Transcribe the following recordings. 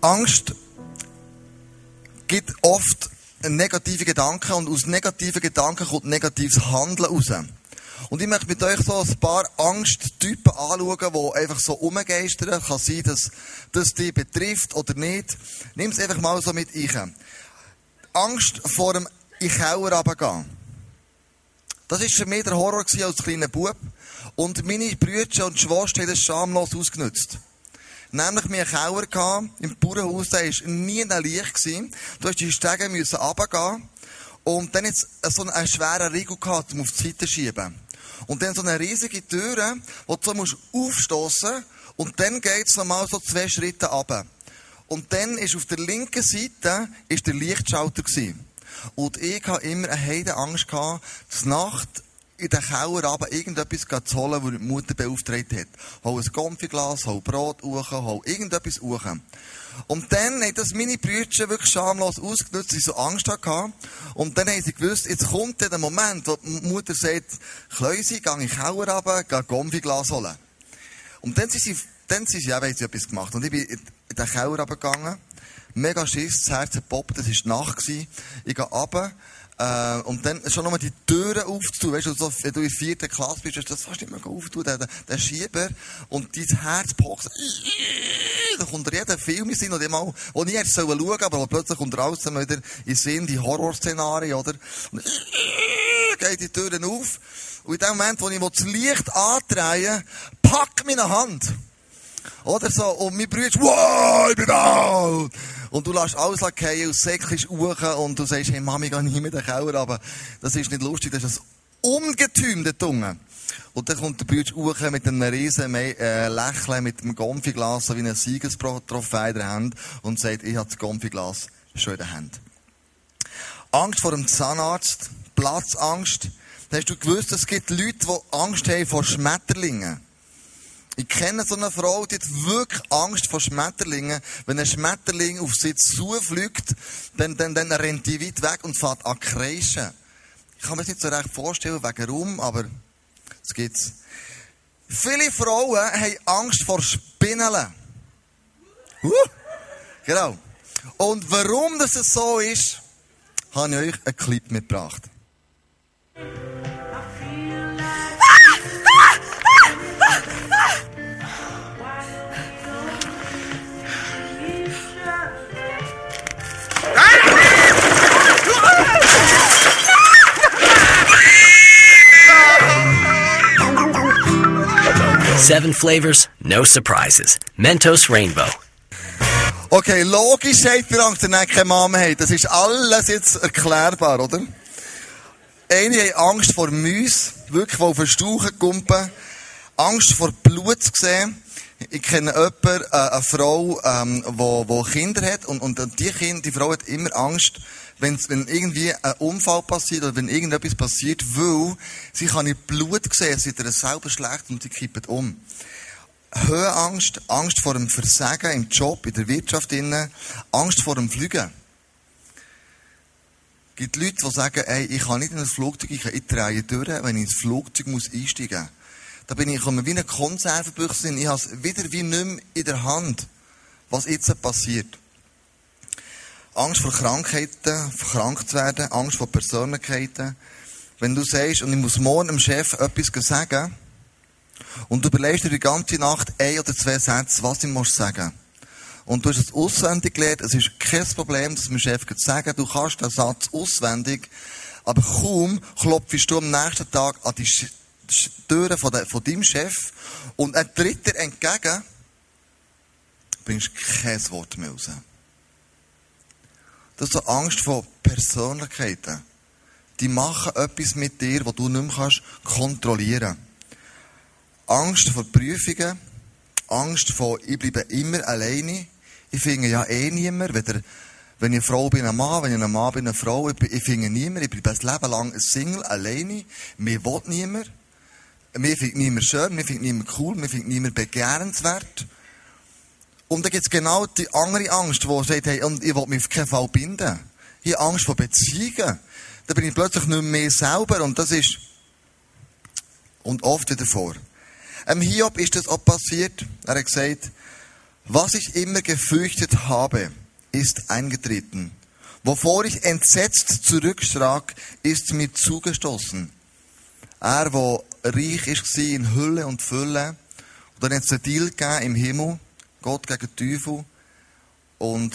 Angst gibt oft negative Gedanken und aus negativen Gedanken kommt negatives Handeln raus. Und ich möchte mit euch so ein paar Angsttypen anschauen, die einfach so umgeistern. Kann sein, dass das dich betrifft oder nicht. Nimm es einfach mal so mit ein. Angst vor dem in Keller runtergehen. Das war für mich der Horror als kleiner Bub. Und meine Brüder und Schwester haben das schamlos ausgenutzt. Nämlich, wir einen Keller im Bauernhaus, der war nie ein Licht gewesen. Du musst die Stege runtergehen. Und dann jetzt so einen schweren Riegel gehabt, um auf die Seite zu schieben. Und dann so eine riesige Tür, wo du so musst aufstoßen und dann geht's nochmal so zwei Schritte runter. Und dann ist auf der linken Seite ist der Lichtschalter gewesen. Und ich hatte immer eine heide Angst gehabt, dass Nacht in den Keller runter irgendetwas zu holen, was die Mutter beauftragt hat. Hol ein Konfiglas, hol Brot hoch, hol irgendetwas hoch. Und dann haben das meine Brüder wirklich schamlos ausgenutzt, sie so Angst hatten. Und dann haben sie gewusst, jetzt kommt der Moment, wo die Mutter sagt, Kläusi, geh in den Keller runter, geh Konfiglas holen. Und dann sind sie, dann sind sie, ja, haben sie etwas gemacht. Und ich bin in den Keller runtergegangen, mega Schiss, das Herz poppt, es war Nacht. Ich gehe runter, äh, und dann schon nochmal die Türen aufzutun. Weißt du, so, wenn du in der vierten Klasse bist, hast du das fast nicht mehr aufzutun, der, der Schieber. Und dein Herz pocht. Da kommt jeder Film in Sinn, oder mal, wo nie hätte schauen sollen, aber plötzlich kommt raus wieder in Sinn, die Horrorszenarien, oder? Und geht die Türen auf. Und in dem Moment, wo ich das Licht andrehe, pack meine Hand. Oder so. Und mein Bruder, wow, ich bin da! Und du lässt alles fallen und säckst hoch und du sagst, hey Mami, geh nicht mit den Keller, aber das ist nicht lustig, das ist ein Ungetüm der Tunge. Und dann kommt der Bruder hoch mit einem riesen äh, Lächeln, mit einem Gonfiglas, so wie ein Siegestrophäe in der Hand und sagt, ich habe das Gonfiglas schon in der Hand. Angst vor dem Zahnarzt, Platzangst. Hast du gewusst, es gibt Leute, die Angst haben vor Schmetterlingen. Ich kenne so eine Frau, die hat wirklich Angst vor Schmetterlingen. Wenn ein Schmetterling auf sie zufliegt, dann, dann, dann rennt die weit weg und fährt an kreischen. Ich kann mir das nicht so recht vorstellen, wegen warum, aber es gibt's. Viele Frauen haben Angst vor Spinnen. Uh, genau. Und warum das so ist, habe ich euch einen Clip mitgebracht. Seven flavors, no surprises. Mentos Rainbow. Okay, logisch hat ihr Angst, dass ihr keine Mama habt. Das ist alles jetzt erklärbar, oder? Einige haben Angst vor Mäusen, wirklich, die auf den Stauchen kumpen. Angst vor Blut zu sehen. Ich kenne jemanden, äh, eine Frau, ähm, die, die Kinder hat, und, und die Kind, die Frau hat immer Angst, wenn, wenn irgendwie ein Unfall passiert oder wenn irgendetwas passiert, weil sie kann nicht Blut sehen, wird ihr selber schlecht und sie kippen um. Höhenangst, Angst vor dem Versagen im Job, in der Wirtschaft, innen, Angst vor dem Flügen. Es gibt Leute, die sagen, ey, ich kann nicht in ein Flugzeug, ich, ich drehe durch, wenn ich ins Flugzeug muss einsteigen muss. Da bin ich, komme wie eine Konservenbüchse ich habe es wieder wie nicht mehr in der Hand, was jetzt passiert. Angst vor Krankheiten, vor krank zu werden, Angst vor Persönlichkeiten. Wenn du sagst, und ich muss morgen dem Chef etwas sagen, und du überlegst dir die ganze Nacht ein oder zwei Sätze, was du musst sagen. Und du hast es auswendig gelernt, es ist kein Problem, dass dem Chef sagen du kannst den Satz auswendig, aber kaum klopfst du am nächsten Tag an die Türen von, de, von deinem Chef und ein Dritter entgegen, bringst kein Wort mehr raus. Das ist so Angst vor Persönlichkeiten. Die machen etwas mit dir, was du nicht mehr kannst kontrollieren Angst vor Prüfungen. Angst vor, ich bleibe immer alleine. Ich finde ja eh niemand, weder, wenn ich eine Frau bin, ein Mann, wenn ich ein Mann bin, eine Frau, ich, ich finde niemand, ich bleibe ein Leben lang Single, alleine. Mir will niemand. Mir findet niemand schön, mir findet niemand cool, mir findet niemand begehrenswert. Und dann gibt es genau die andere Angst, die sagt, hey, und ich will mich auf keinen Fall binden. Ich habe Angst vor Beziehungen. Da bin ich plötzlich nicht mehr selber und das ist, und oft wieder vor. Am Hiob ist das auch passiert. Er hat gesagt, Was ich immer gefürchtet habe, ist eingetreten. Wovor ich entsetzt zurückschrak, ist mir zugestoßen. Er, der reich war in Hülle und Fülle, und dann hat es einen Deal gegeben im Himmel, Gott gegen den Teufel, und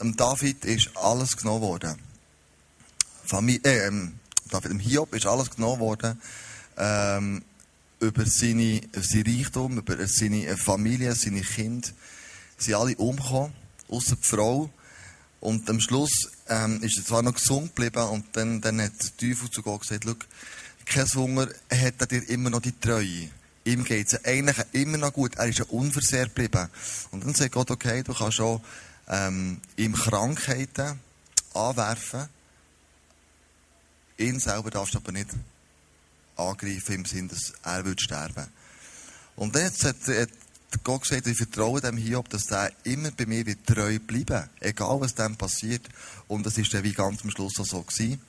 dem David ist alles genommen worden. Familie, äh, ähm, David, dem Hiob ist alles genommen worden, ähm, über seine, sein Reichtum, über seine Familie, seine Kinder. Sie sind alle umgekommen, außer die Frau. Und am Schluss ähm, ist er zwar noch gesund geblieben und dann, dann hat der Teufel zu Gott gesagt, schau, kein Wunder, hat er dir immer noch die Treue. Ihm geht es eigentlich immer noch gut. Er ist ja unversehrt geblieben. Und dann sagt Gott, okay, du kannst auch ähm, ihm Krankheiten anwerfen. Ihn selber darfst du aber nicht angreifen im Sinne, dass er wird sterben Und dann hat, hat Gott gesagt, ich vertraue dem Hiob, dass er immer bei mir wird treu bleiben Egal was dem passiert. Und das ist dann wie ganz am Schluss auch so gewesen.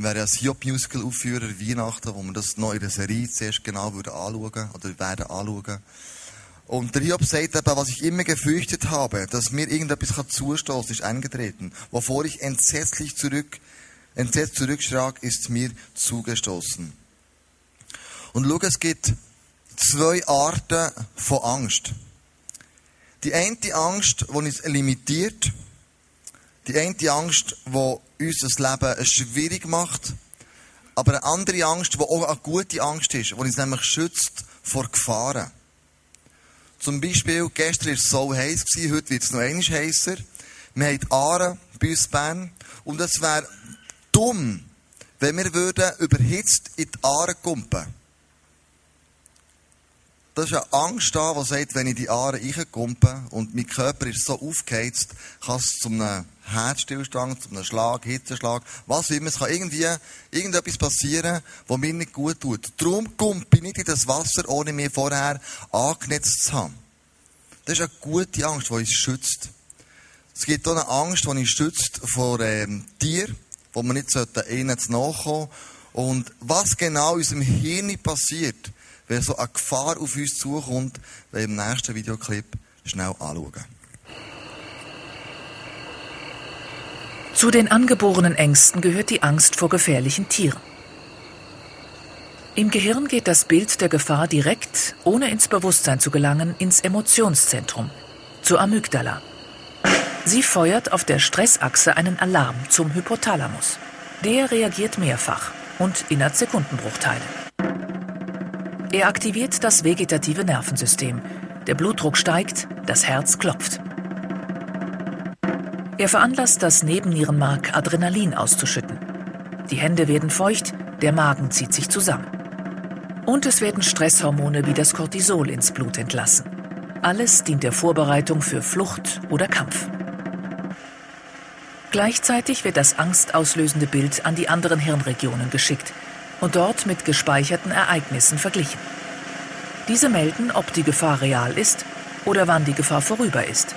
Werden ein Hiob-Musical aufführen, Weihnachten, wo wir das noch in der Serie zuerst genau würden anschauen oder werden anschauen. Und der Hiob sagt eben, was ich immer gefürchtet habe, dass mir irgendetwas zustoßen ist eingetreten. Wovor ich entsetzlich zurück, entsetzt zurückschrak, ist mir zugestoßen. Und schau, es gibt zwei Arten von Angst. Die eine Angst, die uns limitiert. Die eine Angst, die uns das Leben schwierig macht. Aber eine andere Angst, die auch eine gute Angst ist, die uns nämlich schützt vor Gefahren. Zum Beispiel, gestern war es so heiß, heute wird es noch einmal heißer. Wir haben Aare bei uns Bern. Und es wäre dumm, wenn wir würden überhitzt in die Aare kumpen. Das ist eine Angst da, die sagt, wenn ich die Aare reinkumpe und mein Körper ist so aufgeheizt, kann es zu einem Herzstillstand, zu einem Schlag, Hitzeschlag, was immer. Es kann irgendwie irgendetwas passieren, was mir nicht gut tut. Darum kumpe ich nicht in das Wasser, ohne mir vorher angenetzt zu haben. Das ist eine gute Angst, die uns schützt. Es gibt auch eine Angst, die uns schützt vor ähm, Tieren, wo man nicht ihnen zu nachkommen Und was genau in unserem Hirn passiert, wenn so eine Gefahr auf uns zukommt, wir im nächsten Videoclip schnell anschauen. Zu den angeborenen Ängsten gehört die Angst vor gefährlichen Tieren. Im Gehirn geht das Bild der Gefahr direkt, ohne ins Bewusstsein zu gelangen, ins Emotionszentrum, zur Amygdala. Sie feuert auf der Stressachse einen Alarm zum Hypothalamus. Der reagiert mehrfach und innerhalb Sekundenbruchteile. Er aktiviert das vegetative Nervensystem. Der Blutdruck steigt, das Herz klopft. Er veranlasst das Nebennierenmark, Adrenalin auszuschütten. Die Hände werden feucht, der Magen zieht sich zusammen. Und es werden Stresshormone wie das Cortisol ins Blut entlassen. Alles dient der Vorbereitung für Flucht oder Kampf. Gleichzeitig wird das angstauslösende Bild an die anderen Hirnregionen geschickt, und dort mit gespeicherten Ereignissen verglichen. Diese melden, ob die Gefahr real ist oder wann die Gefahr vorüber ist.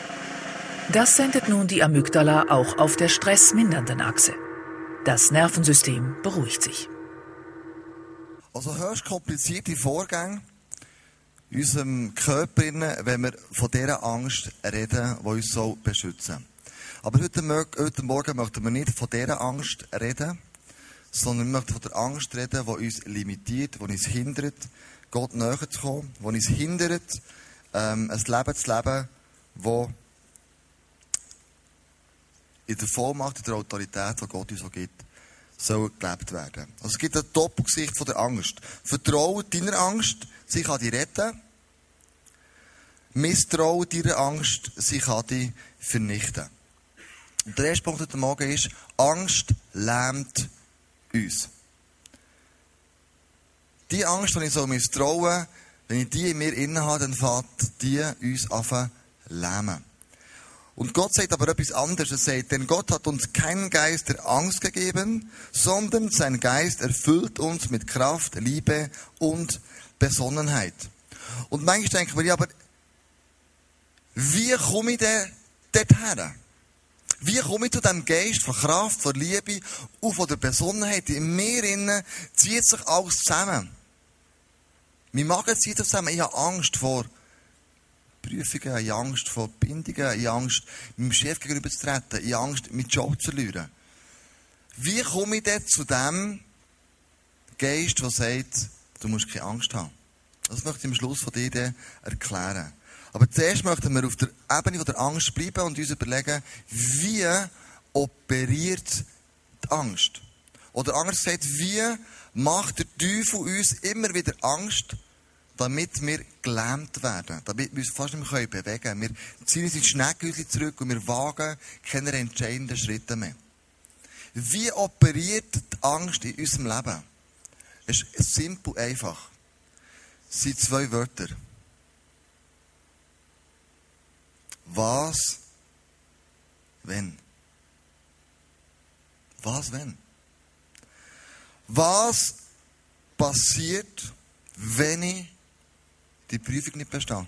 Das sendet nun die Amygdala auch auf der stressmindernden Achse. Das Nervensystem beruhigt sich. Also höchst komplizierte Vorgänge in unserem Körper, wenn wir von dieser Angst reden, die uns so beschützen. Aber heute, heute Morgen möchten wir nicht von dieser Angst reden, sondern wir möchten von der Angst reden, die uns limitiert, die uns hindert, Gott näher zu kommen, die uns hindert, ähm, ein Leben zu leben, das in der Vollmacht, in der Autorität, die Gott uns so gibt, soll gelebt werden. Also es gibt ein Doppelgesicht von der Angst. Vertrauen deiner Angst, sie kann dich retten. Misstrauen deiner Angst, sie kann dich vernichten. Und der erste Punkt heute Morgen ist, Angst lähmt uns. Die Angst, die ich so misstraue, wenn ich die in mir inne habe, dann fängt die uns an lähmen. Und Gott sagt aber etwas anderes. Er sagt, denn Gott hat uns keinen Geist der Angst gegeben, sondern sein Geist erfüllt uns mit Kraft, Liebe und Besonnenheit. Und manchmal denken wir, ja, aber wie komme ich denn dorthin? Wie komme ich zu diesem Geist von Kraft, von Liebe und von der Besonnenheit? In mir innen zieht sich alles zusammen. Mein Magen zieht sich zusammen. Ich habe Angst vor Prüfungen, in Angst vor Bindungen, in Angst, meinem Chef gegenüber zu treten, in Angst, meinen Job zu verlieren. Wie komme ich denn zu dem Geist, der sagt, du musst keine Angst haben? Das möchte ich am Schluss von dir erklären. Aber zuerst möchten wir auf der Ebene der Angst bleiben und uns überlegen, wie operiert die Angst? Oder anders gesagt, wie macht der Teufel uns immer wieder Angst, damit wir gelähmt werden, damit wir uns fast nicht mehr bewegen können. Wir ziehen uns ins Schneckhäuschen zurück und wir wagen keine entscheidenden Schritte mehr. Wie operiert die Angst in unserem Leben? Es ist simpel, einfach. Es sind zwei Wörter. Was, wenn? Was, wenn? Was passiert, wenn ich die Prüfung nicht bestehe?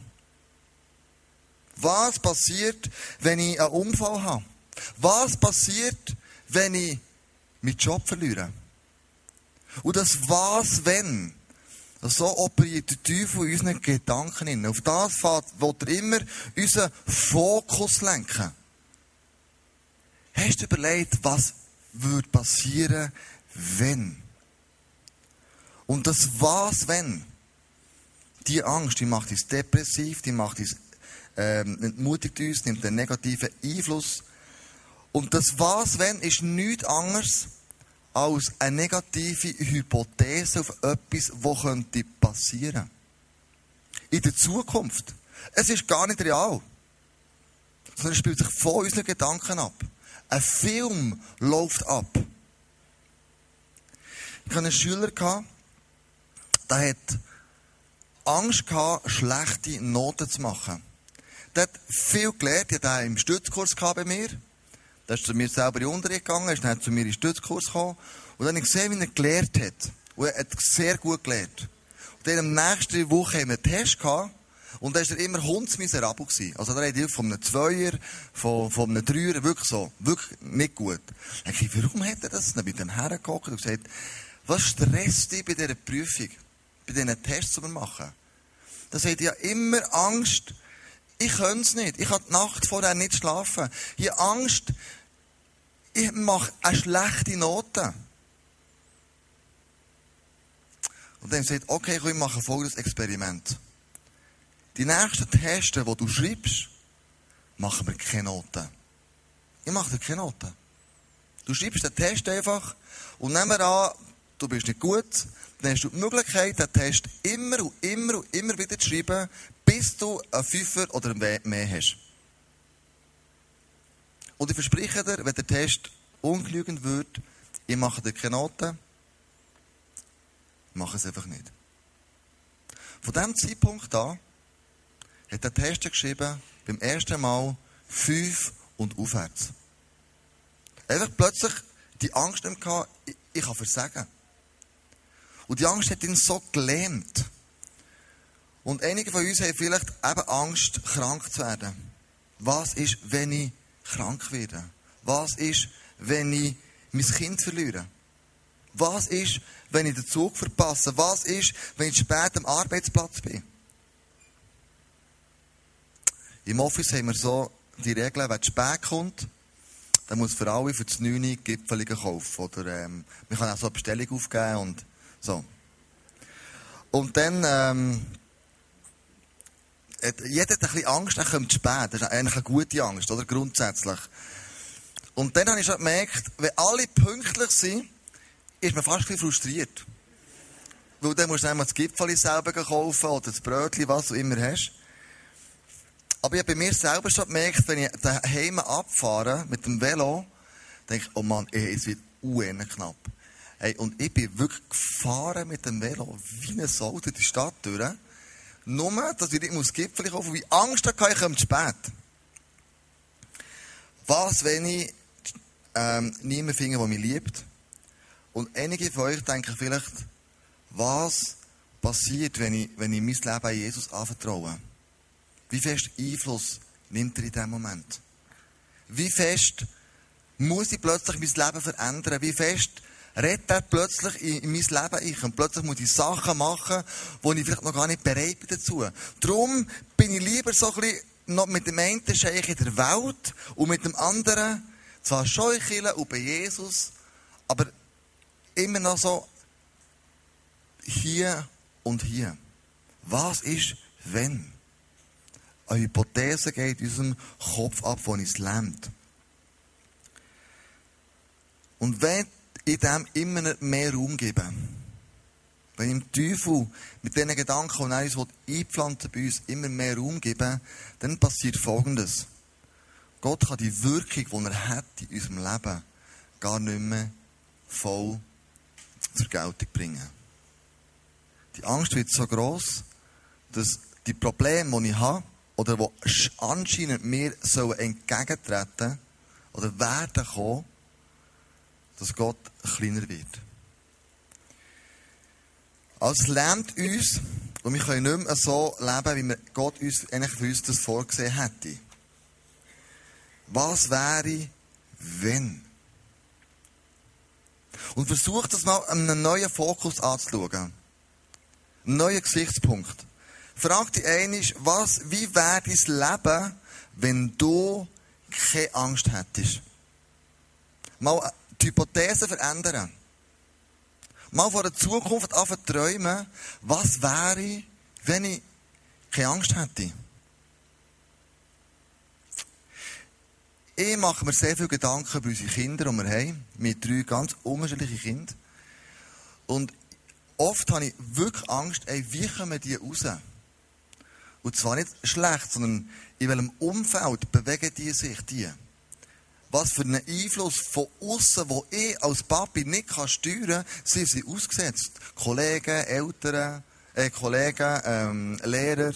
Was passiert, wenn ich einen Unfall habe? Was passiert, wenn ich meinen Job verliere? Und das Was, wenn, so operiert der Teufel in unseren Gedanken hin. Auf das will er immer unseren Fokus lenken. Hast du überlegt, was würde passieren, wenn? Und das Was, wenn? Die Angst, die macht uns depressiv, die macht uns, ähm, entmutigt uns, nimmt einen negativen Einfluss. Und das Was, wenn, ist nichts anderes als eine negative Hypothese auf etwas, was könnte passieren. In der Zukunft. Es ist gar nicht real. Sondern es spielt sich vor unseren Gedanken ab. Ein Film läuft ab. Ich hatte einen Schüler, der hat Angst gehabt, schlechte Noten zu machen. Der hat viel gelernt, ich hatte einen im Stützkurs bei mir. Der ist zu mir selber in den Unterricht gegangen, ist dann zu mir in den Stützkurs gekommen. Und dann habe ich gesehen, wie er gelernt hat. Und er hat sehr gut gelernt. Und dann am nächsten Woche haben wir einen Test gehabt. Und da war er immer hundsmiserabel. Also da redet ich von einem Zweier, von, von einem Dreier, wirklich so. Wirklich nicht gut. Dann ich warum hat er das? Dann bin ich dem hergeguckt und gesagt, was stresst dich bei dieser Prüfung? Bei diesen Tests, die wir machen? Da hat ja immer Angst, ich könnte es nicht. Ich kann die Nacht vorher nicht schlafen. Ich habe Angst, ich mache eine schlechte Note. Und dann sagt, okay, ich mache folgendes Experiment. Die nächsten Tests, die du schreibst, machen wir keine Noten. Ich mache dir keine Noten. Du schreibst den Test einfach und nehmen wir an, du bist nicht gut, dann hast du die Möglichkeit, den Test immer und immer und immer wieder zu schreiben, bis du einen Fünfer oder mehr hast. Und ich verspreche dir, wenn der Test ungenügend wird, ich mache dir keine Noten, mache es einfach nicht. Von diesem Zeitpunkt an hat der Tester geschrieben, beim ersten Mal fünf und aufwärts. Einfach plötzlich die Angst nicht gehabt, ich, ich kann versagen. Und die Angst hat ihn so gelähmt. Und einige von uns haben vielleicht eben Angst, krank zu werden. Was ist, wenn ich krank werde? Was ist, wenn ich mein Kind verliere? Was ist, wenn ich den Zug verpasse? Was ist, wenn ich spät am Arbeitsplatz bin? Im Office haben wir so die Regel, wenn es spät kommt, dann muss für alle für das 9 Gipfel kaufen. Oder ähm, man kann auch so eine Bestellung aufgeben und so. Und dann, ähm, jeder hat ein bisschen Angst, er kommt spät. Das ist eigentlich eine gute Angst, oder? Grundsätzlich. Und dann habe ich schon gemerkt, wenn alle pünktlich sind, ist man fast ein bisschen frustriert. Weil dann musst du einmal das Gipfel selber kaufen oder das Brötchen, was du immer hast. Aber ich habe bei mir selber schon gemerkt, wenn ich daheim abfahre mit dem Velo, denke ich, oh Mann, ey, es wird un knapp. Hey, und ich bin wirklich gefahren mit dem Velo wie ein Sau durch die Stadt durch. Nur, dass ich nicht muss Gipfel kaufen wie Angst hatte, ich komme zu spät. Was, wenn ich ähm, niemanden finde, der mich liebt? Und einige von euch denken vielleicht, was passiert, wenn ich, wenn ich mein Leben an Jesus anvertraue? Wie fest Einfluss nimmt er in diesem Moment? Wie fest muss ich plötzlich mein Leben verändern? Wie fest redet er plötzlich in, in mein Leben ich. Und plötzlich muss ich Sachen machen, wo ich vielleicht noch gar nicht bereit bin dazu. Darum bin ich lieber so ein bisschen noch mit dem einen Scheich in der Welt und mit dem anderen zwar schon in Kirche und bei Jesus, aber immer noch so hier und hier. Was ist, wenn? Eine Hypothese geht in unserem Kopf ab, die uns lähmt. Und wenn ich dem immer mehr Raum gebe, wenn dem Teufel mit diesen Gedanken, die er uns einpflanzen bei uns, immer mehr Raum gebe, dann passiert Folgendes. Gott kann die Wirkung, die er hat in unserem Leben, gar nicht mehr voll zur Geltung bringen. Die Angst wird so groß, dass die Probleme, die ich habe, oder die anscheinend mir sollen entgegentreten oder werden kommen, dass Gott kleiner wird. Also es lernt uns, und wir können nicht mehr so leben, wie Gott uns eigentlich für uns das vorgesehen hätte. Was wäre, wenn? Und versucht das mal einen neuen Fokus anzuschauen. Einen neuen Gesichtspunkt. Frag dich einig, was, wie wäre dein Leben, wenn du keine Angst hättest? Mal die Hypothese verändern. Mal vor der Zukunft anfangen träumen, was wäre, wenn ich keine Angst hätte? Ich mache mir sehr viele Gedanken über unsere Kinder, die wir haben. Mit drei ganz unterschiedlichen Kindern. Und oft habe ich wirklich Angst, ey, wie kommen die raus? Und zwar nicht schlecht, sondern in welchem Umfeld bewegen die sich die? Was für einen Einfluss von außen, wo ich als Papi nicht kann steuern kann, sind sie ausgesetzt. Kollegen, Eltern, äh, Kollegen, ähm, Lehrer.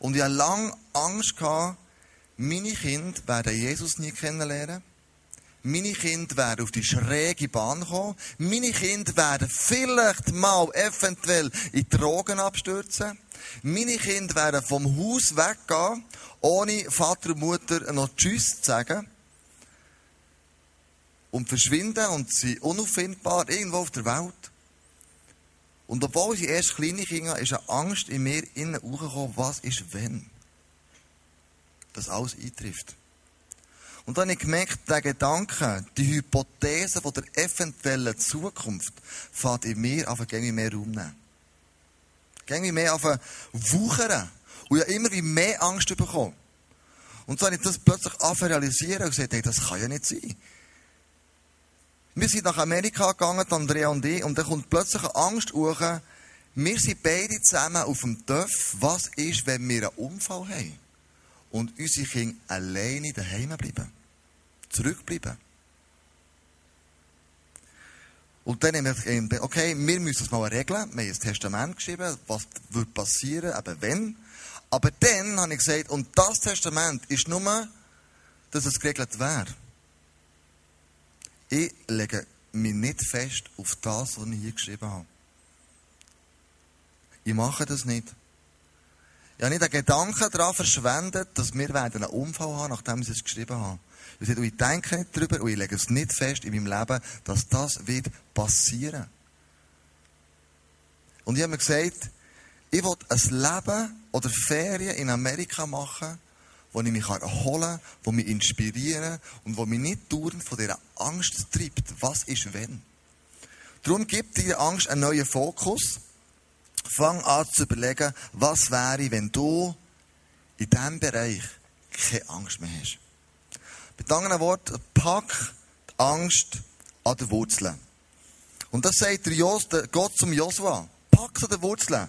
Und ich hatte lange Angst gehabt, meine Kinder werden Jesus nie kennenlernen. Meine Kinder werden auf die schräge Bahn kommen. Meine Kinder werden vielleicht mal eventuell in Drogen abstürzen. Meine Kinder werden vom Haus weggehen, ohne Vater und Mutter noch Tschüss zu sagen. Und verschwinden und sind unauffindbar irgendwo auf der Welt. Und obwohl sie erst kleine Kinder ist eine Angst in mir innen hochgekommen, was ist wenn? Das alles eintrifft. Und dann habe ich gemerkt, der Gedanke, die Hypothese von der eventuellen Zukunft, fährt in mir auf ein mehr Raum nehmen. Gängig mehr auf wuchern. Und ja immer wie mehr Angst bekommen. Und so habe ich das plötzlich angefangen realisieren und gesagt, hey, das kann ja nicht sein. Wir sind nach Amerika gegangen, Andrea und ich, und dann kommt plötzlich eine Angst hoch. Wir sind beide zusammen auf dem Dörf. Was ist, wenn wir einen Unfall haben? Und unsere Kinder alleine daheim bleiben? Zurückbleiben? Und dann haben wir okay, wir müssen es mal regeln. Wir haben ein Testament geschrieben, was wird passieren, eben wenn. Aber dann habe ich gesagt, und das Testament ist nur, dass es geregelt wäre. Ich lege mich nicht fest auf das, was ich hier geschrieben habe. Ich mache das nicht. Ich habe nicht einen Gedanken daran verschwendet, dass wir einen Unfall haben, nachdem ich es geschrieben habe. Ich denke nicht darüber und ich lege es nicht fest in meinem Leben, dass das wird passieren. Und ich habe mir gesagt, ich will ein Leben oder Ferien in Amerika machen, wo ich mich erholen kann, wo mich inspirieren und wo mich nicht dauernd von dieser Angst treibt. Was ist wenn? Darum gibt dir Angst einen neuen Fokus. Fang an zu überlegen, was wäre, wenn du in diesem Bereich keine Angst mehr hast. Mit anderen Worten, pack die Angst an der Wurzel. Und das sagt der Gott zum Josua. Pack an der Wurzel.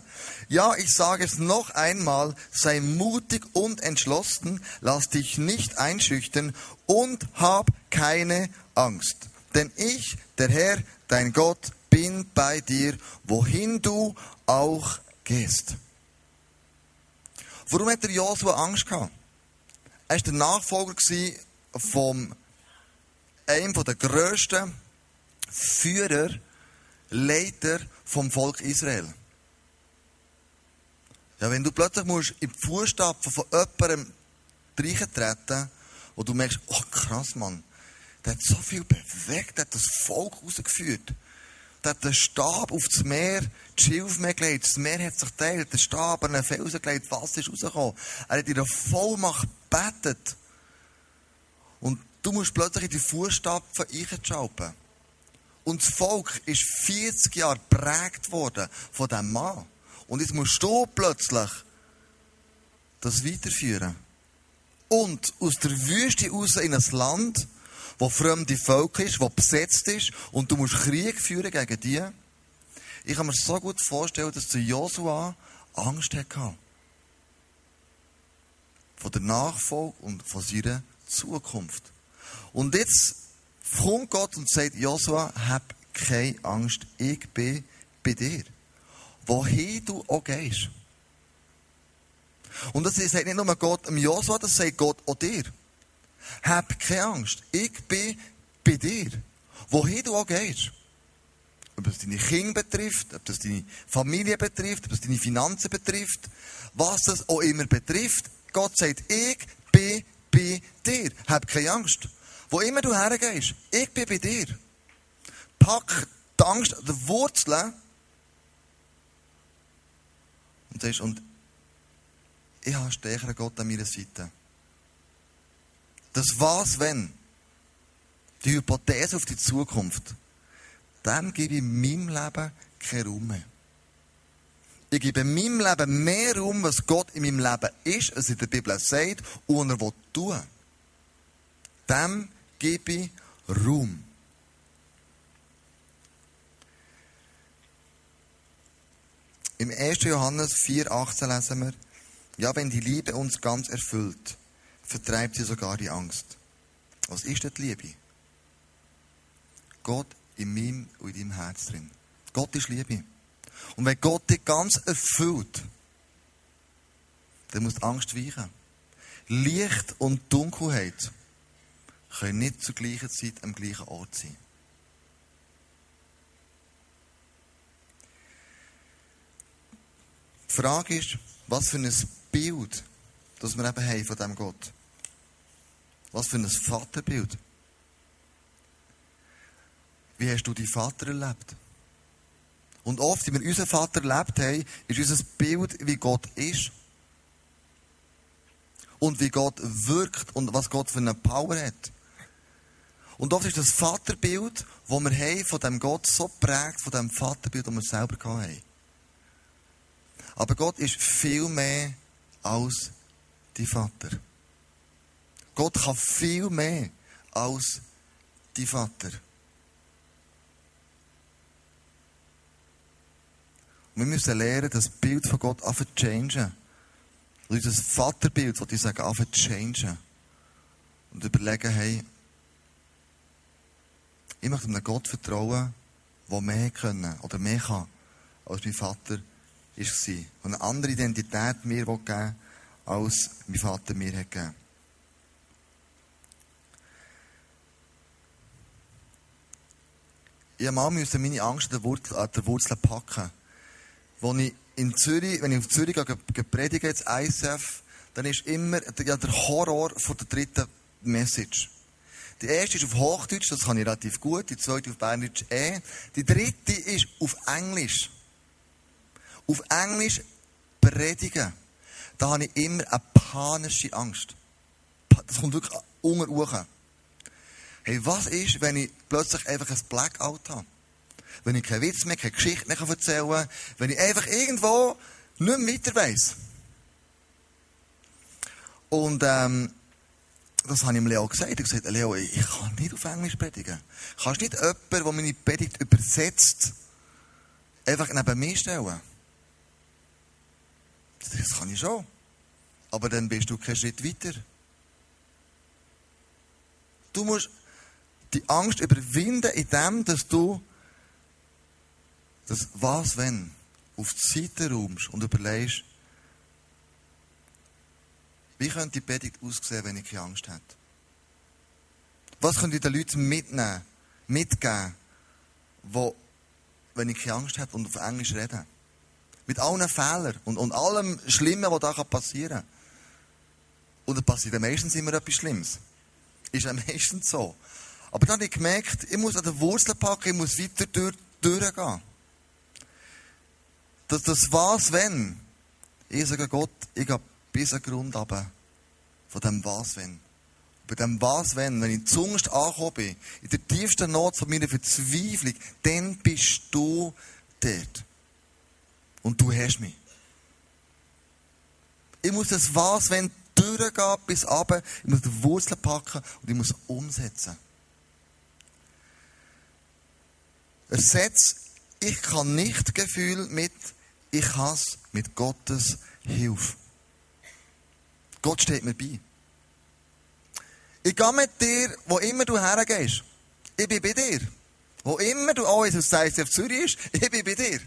Ja, ich sage es noch einmal, sei mutig und entschlossen, lass dich nicht einschüchtern und hab keine Angst. Denn ich, der Herr, dein Gott, bin bei dir, wohin du auch gehst. Warum hat der Josua Angst gehabt? Er war der Nachfolger von einem der grössten Führer, Leiter vom Volk Israel. Ja, wenn du plötzlich musst in die Fußstapfen von jemandem treten wo du merkst, oh krass, Mann, der hat so viel bewegt, der hat das Volk rausgeführt. Der hat den Stab auf das Meer, die Schilf gelegt, das Meer hat sich geteilt, der Stab an einen Felsen gelegt, Wasser ist rausgekommen. Er hat in der Vollmacht gebetet. Und du musst plötzlich in die Fußstapfen einschalten. Und das Volk ist 40 Jahre geprägt worden von diesem Mann. Und jetzt musst du plötzlich das weiterführen. Und aus der Wüste raus in ein Land, wo fremde Völker ist, wo besetzt ist, und du musst Krieg führen gegen die. Ich kann mir so gut vorstellen, dass zu Josua Angst hatte. Von der Nachfolge und von seiner Zukunft. Und jetzt kommt Gott und sagt, Josua, hab keine Angst, ich bin bei dir. Wohin du auch gehst. Und das sagt nicht nur Gott im Josua, das sagt Gott auch dir. Hab keine Angst, ich bin bei dir. Wohin du auch gehst. Ob das deine Kinder betrifft, ob das deine Familie betrifft, ob das deine Finanzen betrifft, was das auch immer betrifft. Gott sagt, ich bin bei dir. Hab keine Angst. Wo immer du hergehst, ich bin bei dir. Pack die Angst an der Wurzel und sagst, und ich habe einen stärkeren Gott an meiner Seite. Das was, wenn? Die Hypothese auf die Zukunft. Dem gebe ich in meinem Leben keinen Raum mehr. Ich gebe in meinem Leben mehr Raum, was Gott in meinem Leben ist, als in der Bibel sagt, und er will tun. Dem gebe Raum. Im 1. Johannes 4,18 lesen wir, ja, wenn die Liebe uns ganz erfüllt, vertreibt sie sogar die Angst. Was ist denn die Liebe? Gott in meinem und in deinem Herz drin. Gott ist Liebe. Und wenn Gott dich ganz erfüllt, dann muss die Angst weichen. Licht und Dunkelheit können nicht zur gleichen Zeit am gleichen Ort sein. Die Frage ist, was für ein Bild, das wir eben haben von diesem Gott. Was für ein Vaterbild. Wie hast du deinen Vater erlebt? Und oft, wie wir unseren Vater erlebt haben, ist unser Bild, wie Gott ist. Und wie Gott wirkt und was Gott für eine Power hat. Und oft ist das Vaterbild, das wir haben von dem Gott, so prägt von dem Vaterbild, das wir selber haben. Aber Gott ist viel mehr als die Vater. Gott kann viel mehr als die Vater. wir müssen lernen, das Bild von Gott zu changen. Und unser Vaterbild, das ich sagen, zu changen. Und überlegen, hey, ich möchte einem Gott vertrauen, der mehr können oder mehr kann, als mein Vater war. Und eine andere Identität mir geben als mein Vater mir hat gegeben. Ich musste meine Angst an der Wurzel, an der Wurzel packen. Als ich in Zürich, wenn ich auf Zürich gepredigt jetzt ISF, dann ist immer der Horror der dritten Message. Die erste ist auf Hochdeutsch, das kann ich relativ gut. Die zweite auf Berndeutsch eh. Die dritte ist auf Englisch. Auf Englisch predigen. Da habe ich immer eine panische Angst. Das kommt wirklich unter. Hey, was ist, wenn ich plötzlich einfach ein Blackout habe? Wenn ich keinen Witz mehr, keine Geschichte mehr erzählen kann, wenn ich einfach irgendwo nicht mehr weiter. Und, ähm, das habe ich ihm Leo gesagt. Ich habe gesagt, Leo, ich kann nicht auf Englisch predigen. Kannst nicht jemanden, der meine Predigt übersetzt, einfach neben mir stellen? Das kann ich schon. Aber dann bist du keinen Schritt weiter. Du musst die Angst überwinden, indem dass du das Was, wenn auf die Seite räumst und überlegst, wie könnte die Predigt aussehen, wenn ich keine Angst hätte? Was könnte ich den Leuten mitnehmen, mitgeben, wo, wenn ich keine Angst hätte und auf Englisch reden? Mit allen Fehlern und, und allem Schlimmen, was da passieren kann. Und dann passiert meistens immer etwas Schlimmes. Ist ja meistens so. Aber dann habe ich gemerkt, ich muss an der Wurzel packen, ich muss weiter durch, durchgehen. Das, das was, wenn. Ich sage Gott, ich gehe bis an Grund runter. Von dem was, wenn. Bei dem was, wenn, wenn ich zungenst angekommen bin, in der tiefsten Not von meiner Verzweiflung, dann bist du dort. Und du hast mich. Ich muss das was, wenn durchgehen bis runter, ich muss die Wurzeln packen und ich muss umsetzen. Ersetz, ich kann nicht Gefühl mit, ich hasse mit Gottes Hilfe. Gott steht mir bei. Ich gehe mit dir, wo immer du hergehst. Ich bin bei dir. Wo immer du auch oh, sagst, auf Zürich ist, ich bin bei dir.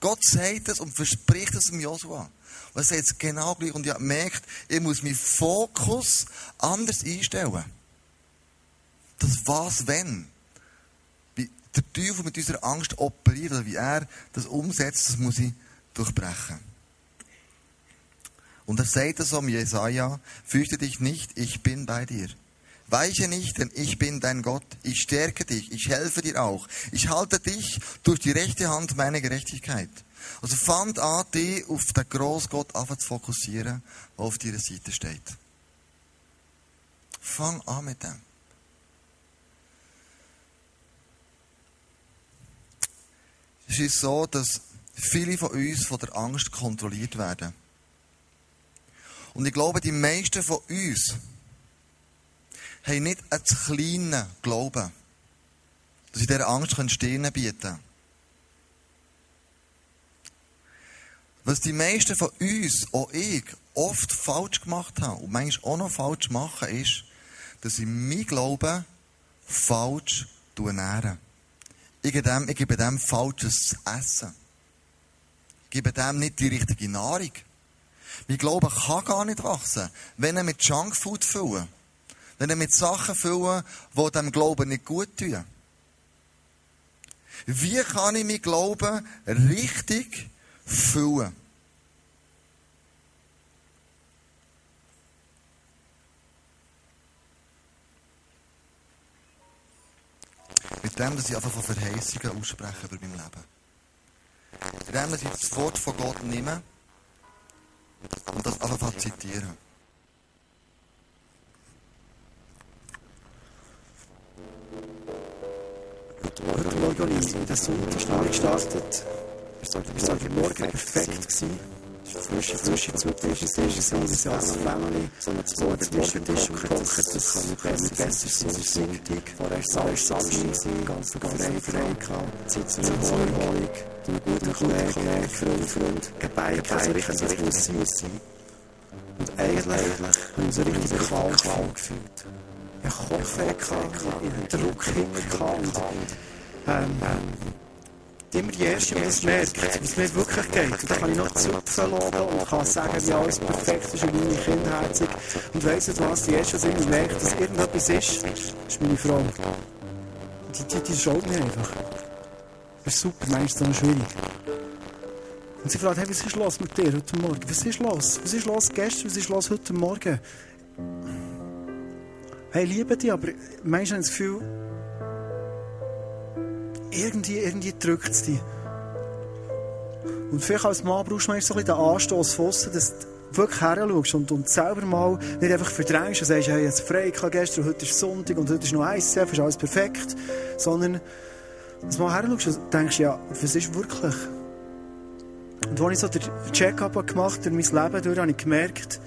Gott sagt es und verspricht es dem Joshua. Und er sagt es genau gleich. Und ich habe gemerkt, ich muss meinen Fokus anders einstellen. Das was, wenn. Wie der Teufel mit unserer Angst operiert, oder wie er das umsetzt, das muss ich durchbrechen. Und er sagt es um Jesaja, fürchte dich nicht, ich bin bei dir. Weiche nicht, denn ich bin dein Gott. Ich stärke dich, ich helfe dir auch. Ich halte dich durch die rechte Hand meiner Gerechtigkeit. Also fand an, dich auf den Großgott an zu fokussieren, der auf deiner Seite steht. Fang an mit dem. Es ist so, dass viele von uns von der Angst kontrolliert werden. Und ich glaube, die meisten von uns haben nicht einen kleinen Glauben, dass sie dieser Angst Stirn bieten können. Was die meisten von uns, auch ich, oft falsch gemacht haben und manchmal auch noch falsch machen, ist, dass ich mein Glauben falsch ernähre. Ich gebe dem, ich gebe dem falsches Essen. Ich gebe dem nicht die richtige Nahrung. Mein Glaube kann gar nicht wachsen, wenn er mit Junkfood füllen. Wenn er mit Sachen füllen, die dem Glauben nicht gut tun. Wie kann ich mein Glauben richtig füllen? Mit dem, dass ich einfach von Verheißungen ausspreche über mein Leben. Mit dem, dass ich das Wort von Gott nehme und das einfach zitieren. Heute Morgen, in der Sonntag gestartet ich sage, morgen perfekt gewesen. Frische, frische Zutaten, frische Eis, als Family, so einen Morgentisch gekocht, das kann nicht besser sein als Sonntag. Vorher war Samstag, ganz frei, frei gehabt, Zeit zur Erholung, einen guten Kollegen, Freund, Freund, Gebeigen, also richtig, muss sein. Und eigentlich, haben wir so richtig Qual gefühlt. Ich weg, ich habe Druck hinten gehabt. Ähm, immer die Erste, die es merkt, wie es mir wirklich geht. Und dann kann ich noch zupfen lassen und kann sagen, wie alles perfekt ist und meine Kindherzig. Und weiss nicht was, die Erste, die immer merkt, dass irgendetwas ist, ist meine Frau. Die, die, die schaut mir einfach. Das ist super, manchmal ist es schwierig. Und sie fragt, hey, was ist los mit dir heute Morgen? Was ist los? Was ist los gestern? Was ist los heute Morgen? Hey, liebe dich, aber manchmal habe ich das Gefühl, irgendwie, irgendwie drückt es dich. Und vielleicht als Mann brauchst du manchmal so ein bisschen den Anstoß von aussen, dass du wirklich her und, und selber mal nicht einfach verdrängst und sagst, hey, jetzt frei, ich gestern, heute ist Sonntag und heute ist noch ICF, ist alles perfekt. Sondern, dass du mal her und denkst, ja, was ist wirklich? Und als ich so den Check-up gemacht habe, durch mein Leben durch, habe ich gemerkt,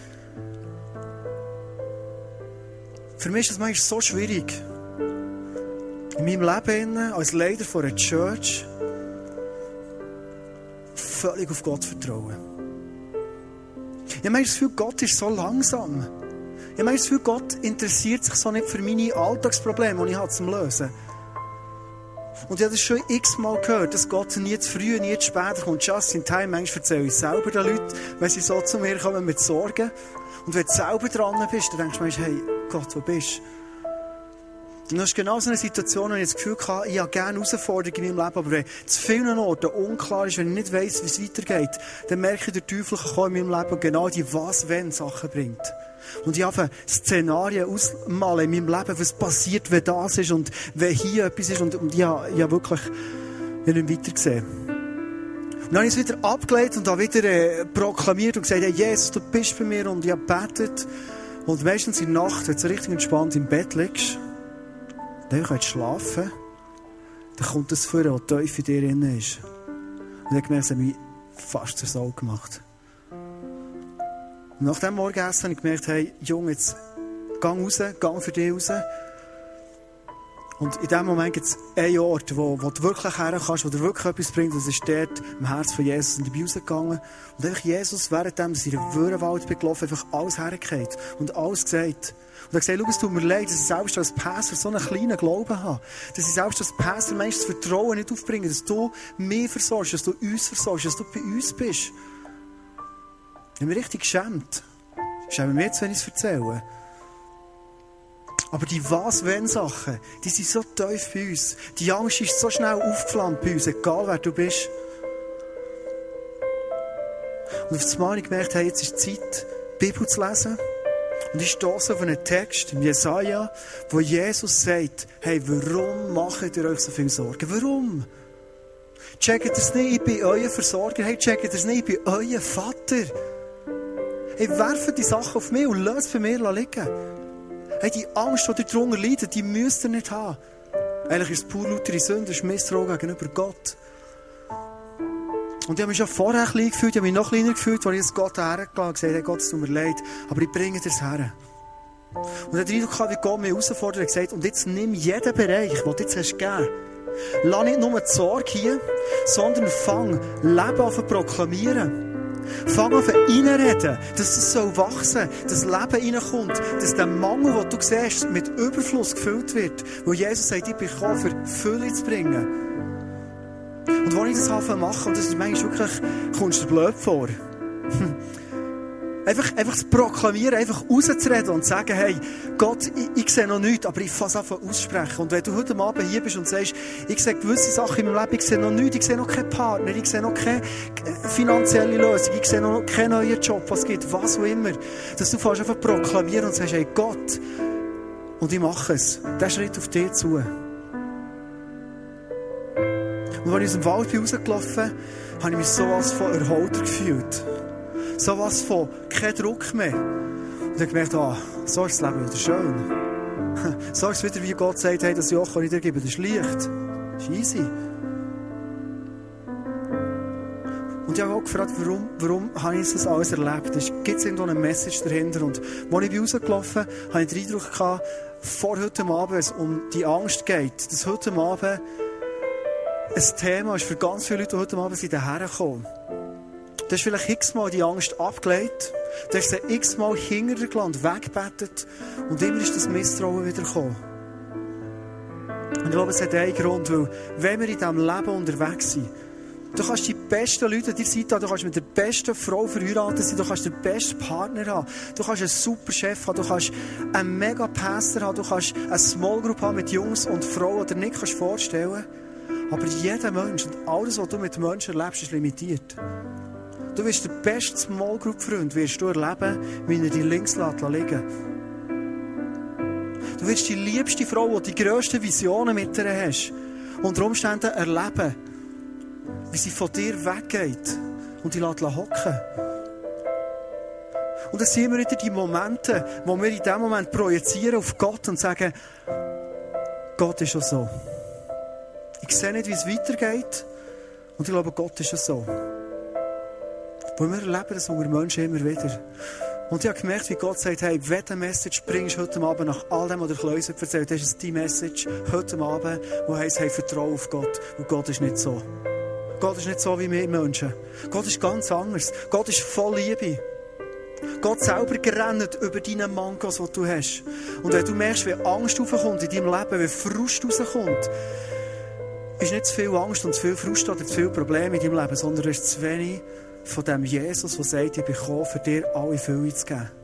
für mich ist das manchmal so schwierig, in meinem Leben als Leiter von einer Church völlig auf Gott vertrauen. Ich meine das Gefühl, Gott ist so langsam. Ich meine das Gefühl, Gott interessiert sich so nicht für meine Alltagsprobleme, die ich habe zum Lösen. Und ich habe das schon x-mal gehört, dass Gott nie zu früh, nie zu spät kommt. Just in time. Manchmal erzähle ich selber den Leuten, wenn sie so zu mir kommen mit Sorgen. Und wenn du selber dran bist, dann denkst du hey, Gott, wo bist du? Und das ist genau so eine Situation, wo ich das Gefühl hatte, ich habe gerne Herausforderungen in meinem Leben, aber wenn zu vielen Orten unklar ist, wenn ich nicht weiss, wie es weitergeht, dann merke ich, der Teufel kann in meinem Leben genau die Was-Wenn-Sachen bringt. Und ich habe Szenarien ausmalen in meinem Leben, was passiert, wenn das ist und wenn hier etwas ist. Und, und ich, habe, ich habe wirklich ich habe nicht weiter gesehen. Und dann habe ich es wieder abgelegt und habe wieder äh, proklamiert und gesagt, hey, Jesus, du bist bei mir und ich habe gebetet. Und meistens in der Nacht, wenn du richtig entspannt im Bett liegst, dann kannst du schlafen, dann kommt das vor, was tief in dir drin ist. Und ich gemerkt, es hat mich fast zur Sau gemacht. Und nach dem Morgenessen habe ich gemerkt, hey, Junge, jetzt gang raus, gang für dich raus. Und in dem Moment gibt es einen Ort, wo, wo du wirklich her kannst, wo dir wirklich etwas bringt. Das ist dort im Herz von Jesus. Und ich bin rausgegangen. Und einfach Jesus, währenddem ich in den Würenwald bin gelaufen, einfach alles hergeht und alles gesagt. Und er gesagt, schau, es tut mir leid, dass ich selbst als Pastor so einen kleinen Glauben habe. Dass ich selbst als Pastor Mensch das Vertrauen nicht aufbringe, dass du mich versorgst, dass du uns versorgst, dass du bei uns bist. Ich mich richtig geschämt. Ich schäme mich jetzt, wenn ich es erzähle. Aber die Was-Wenn-Sachen, die sind so tief bei uns. Die Angst ist so schnell aufgeflammt bei uns, egal wer du bist. Und auf das Mal habe ich gemerkt, hey, jetzt ist Zeit, die Bibel zu lesen. Und ich stoße auf einen Text im Jesaja, wo Jesus sagt, hey, warum macht ihr euch so viel Sorgen? Warum? Checkt es nicht, ich bin euer Versorger. Hey, checkt es nicht, ich bin euer Vater. Hey, werft die Sachen auf mich und lasst bei mir liegen. Hey, die Angst, die darunter leidet, die müsst ihr nicht haben. Eigentlich ist es pur lautere Sünde, ist Misstrauen gegenüber Gott. Und ich habe mich schon vorher klein gefühlt, ich habe mich noch kleiner gefühlt, als ich es Gott hergelassen habe und gesagt hey Gott, es tut mir leid, aber ich bringe dir es her. Und hat den Eindruck wie Gott mich herausfordert und gesagt, und jetzt nimm jeden Bereich, den du jetzt hast gegeben. Lass nicht nur die Sorge hier, sondern fang Leben an zu proklamieren. Fang an reinreden, dass es so wachsen dass Leben reinkommt, dass der Mangel, den du siehst, mit Überfluss gefüllt wird. Wo Jesus sagt, ich bin gekommen, für Fülle zu bringen. Und wenn ich das mache, und das ist manchmal wirklich, kommst du blöd vor. Einfach, einfach zu proklamieren, einfach rauszureden und zu sagen, hey, Gott, ich, ich sehe noch nichts, aber ich fasse einfach aussprechen. Und wenn du heute Abend hier bist und sagst, ich sehe gewisse Sachen in meinem Leben, ich sehe noch nichts, ich sehe noch keinen Partner, ich sehe noch keine finanzielle Lösung, ich sehe noch keinen neuen Job, was gibt, was auch immer, dass du fast einfach proklamieren und sagst, hey, Gott, und ich mache es. Der Schritt auf dich zu. Und als ich aus dem Wald bin rausgelaufen habe ich mich so als von Erholter gefühlt so was von kein Druck mehr. Und habe gemerkt, ah, so ist das Leben wieder schön. So ist es wieder, wie Gott sagt, hey, das Joch kann ich dir geben, das ist leicht. Das ist easy. Und ich habe auch gefragt, warum, warum habe ich das alles erlebt? Gibt es irgendwo eine Message dahinter? Und als ich rausgelaufen bin, habe ich den Eindruck gehabt, vor heute Abend, es um die Angst geht, dass heute Abend ein Thema ist für ganz viele Leute, die heute Abend sind hierher kommen. Du hast vielleicht x-mal die Angst abgelegt. Du hast sie x-mal hinter der Land weggebettet. Und immer ist das Misstrauen wieder gekommen. Und ich glaube, es hat einen Grund, weil, wenn wir in diesem Leben unterwegs sind, Du kannst die besten Leute an dir Seite du kannst mit der besten Frau verheiratet sein, du kannst den besten Partner haben, du kannst einen super Chef haben, du kannst einen mega Pastor haben, du kannst eine Small Group haben mit Jungs und Frauen, die du nicht vorstellen kannst. Aber jeder Mensch und alles, was du mit Menschen erlebst, ist limitiert. Du wirst der beste Small Group Freund, wirst du erleben, wie er dich links liegen Du wirst die liebste Frau, die die grössten Visionen mit dir hast, unter Umständen erleben, wie sie von dir weggeht und die lässt hocken. Und dann sehen wir wieder die Momente, wo wir in diesem Moment projizieren auf Gott und sagen, Gott ist schon so. Ich sehe nicht, wie es weitergeht. Und ich glaube, Gott ist schon so. Weil wir erleben das unter Menschen immer wieder. Und ich habe gemerkt, wie Gott sagt, hey, welche Message bringst du heute Abend nach all dem, was der Kleus erzählt Das ist die Message heute Abend, wo heisst, hey, vertraue auf Gott. Und Gott ist nicht so. Gott ist nicht so wie wir Menschen. Gott ist ganz anders. Gott ist voll Liebe. Gott selber gerannt über deine Mankos, die du hast. Und wenn du merkst, wie Angst aufkommt in deinem Leben, wie Frust rauskommt, ist nicht zu viel Angst und zu viel Frust oder zu viel Probleme in deinem Leben, sondern es ist zu wenig von dem Jesus, der sagt, ich bin gekommen, für dir alle Fülle zu geben.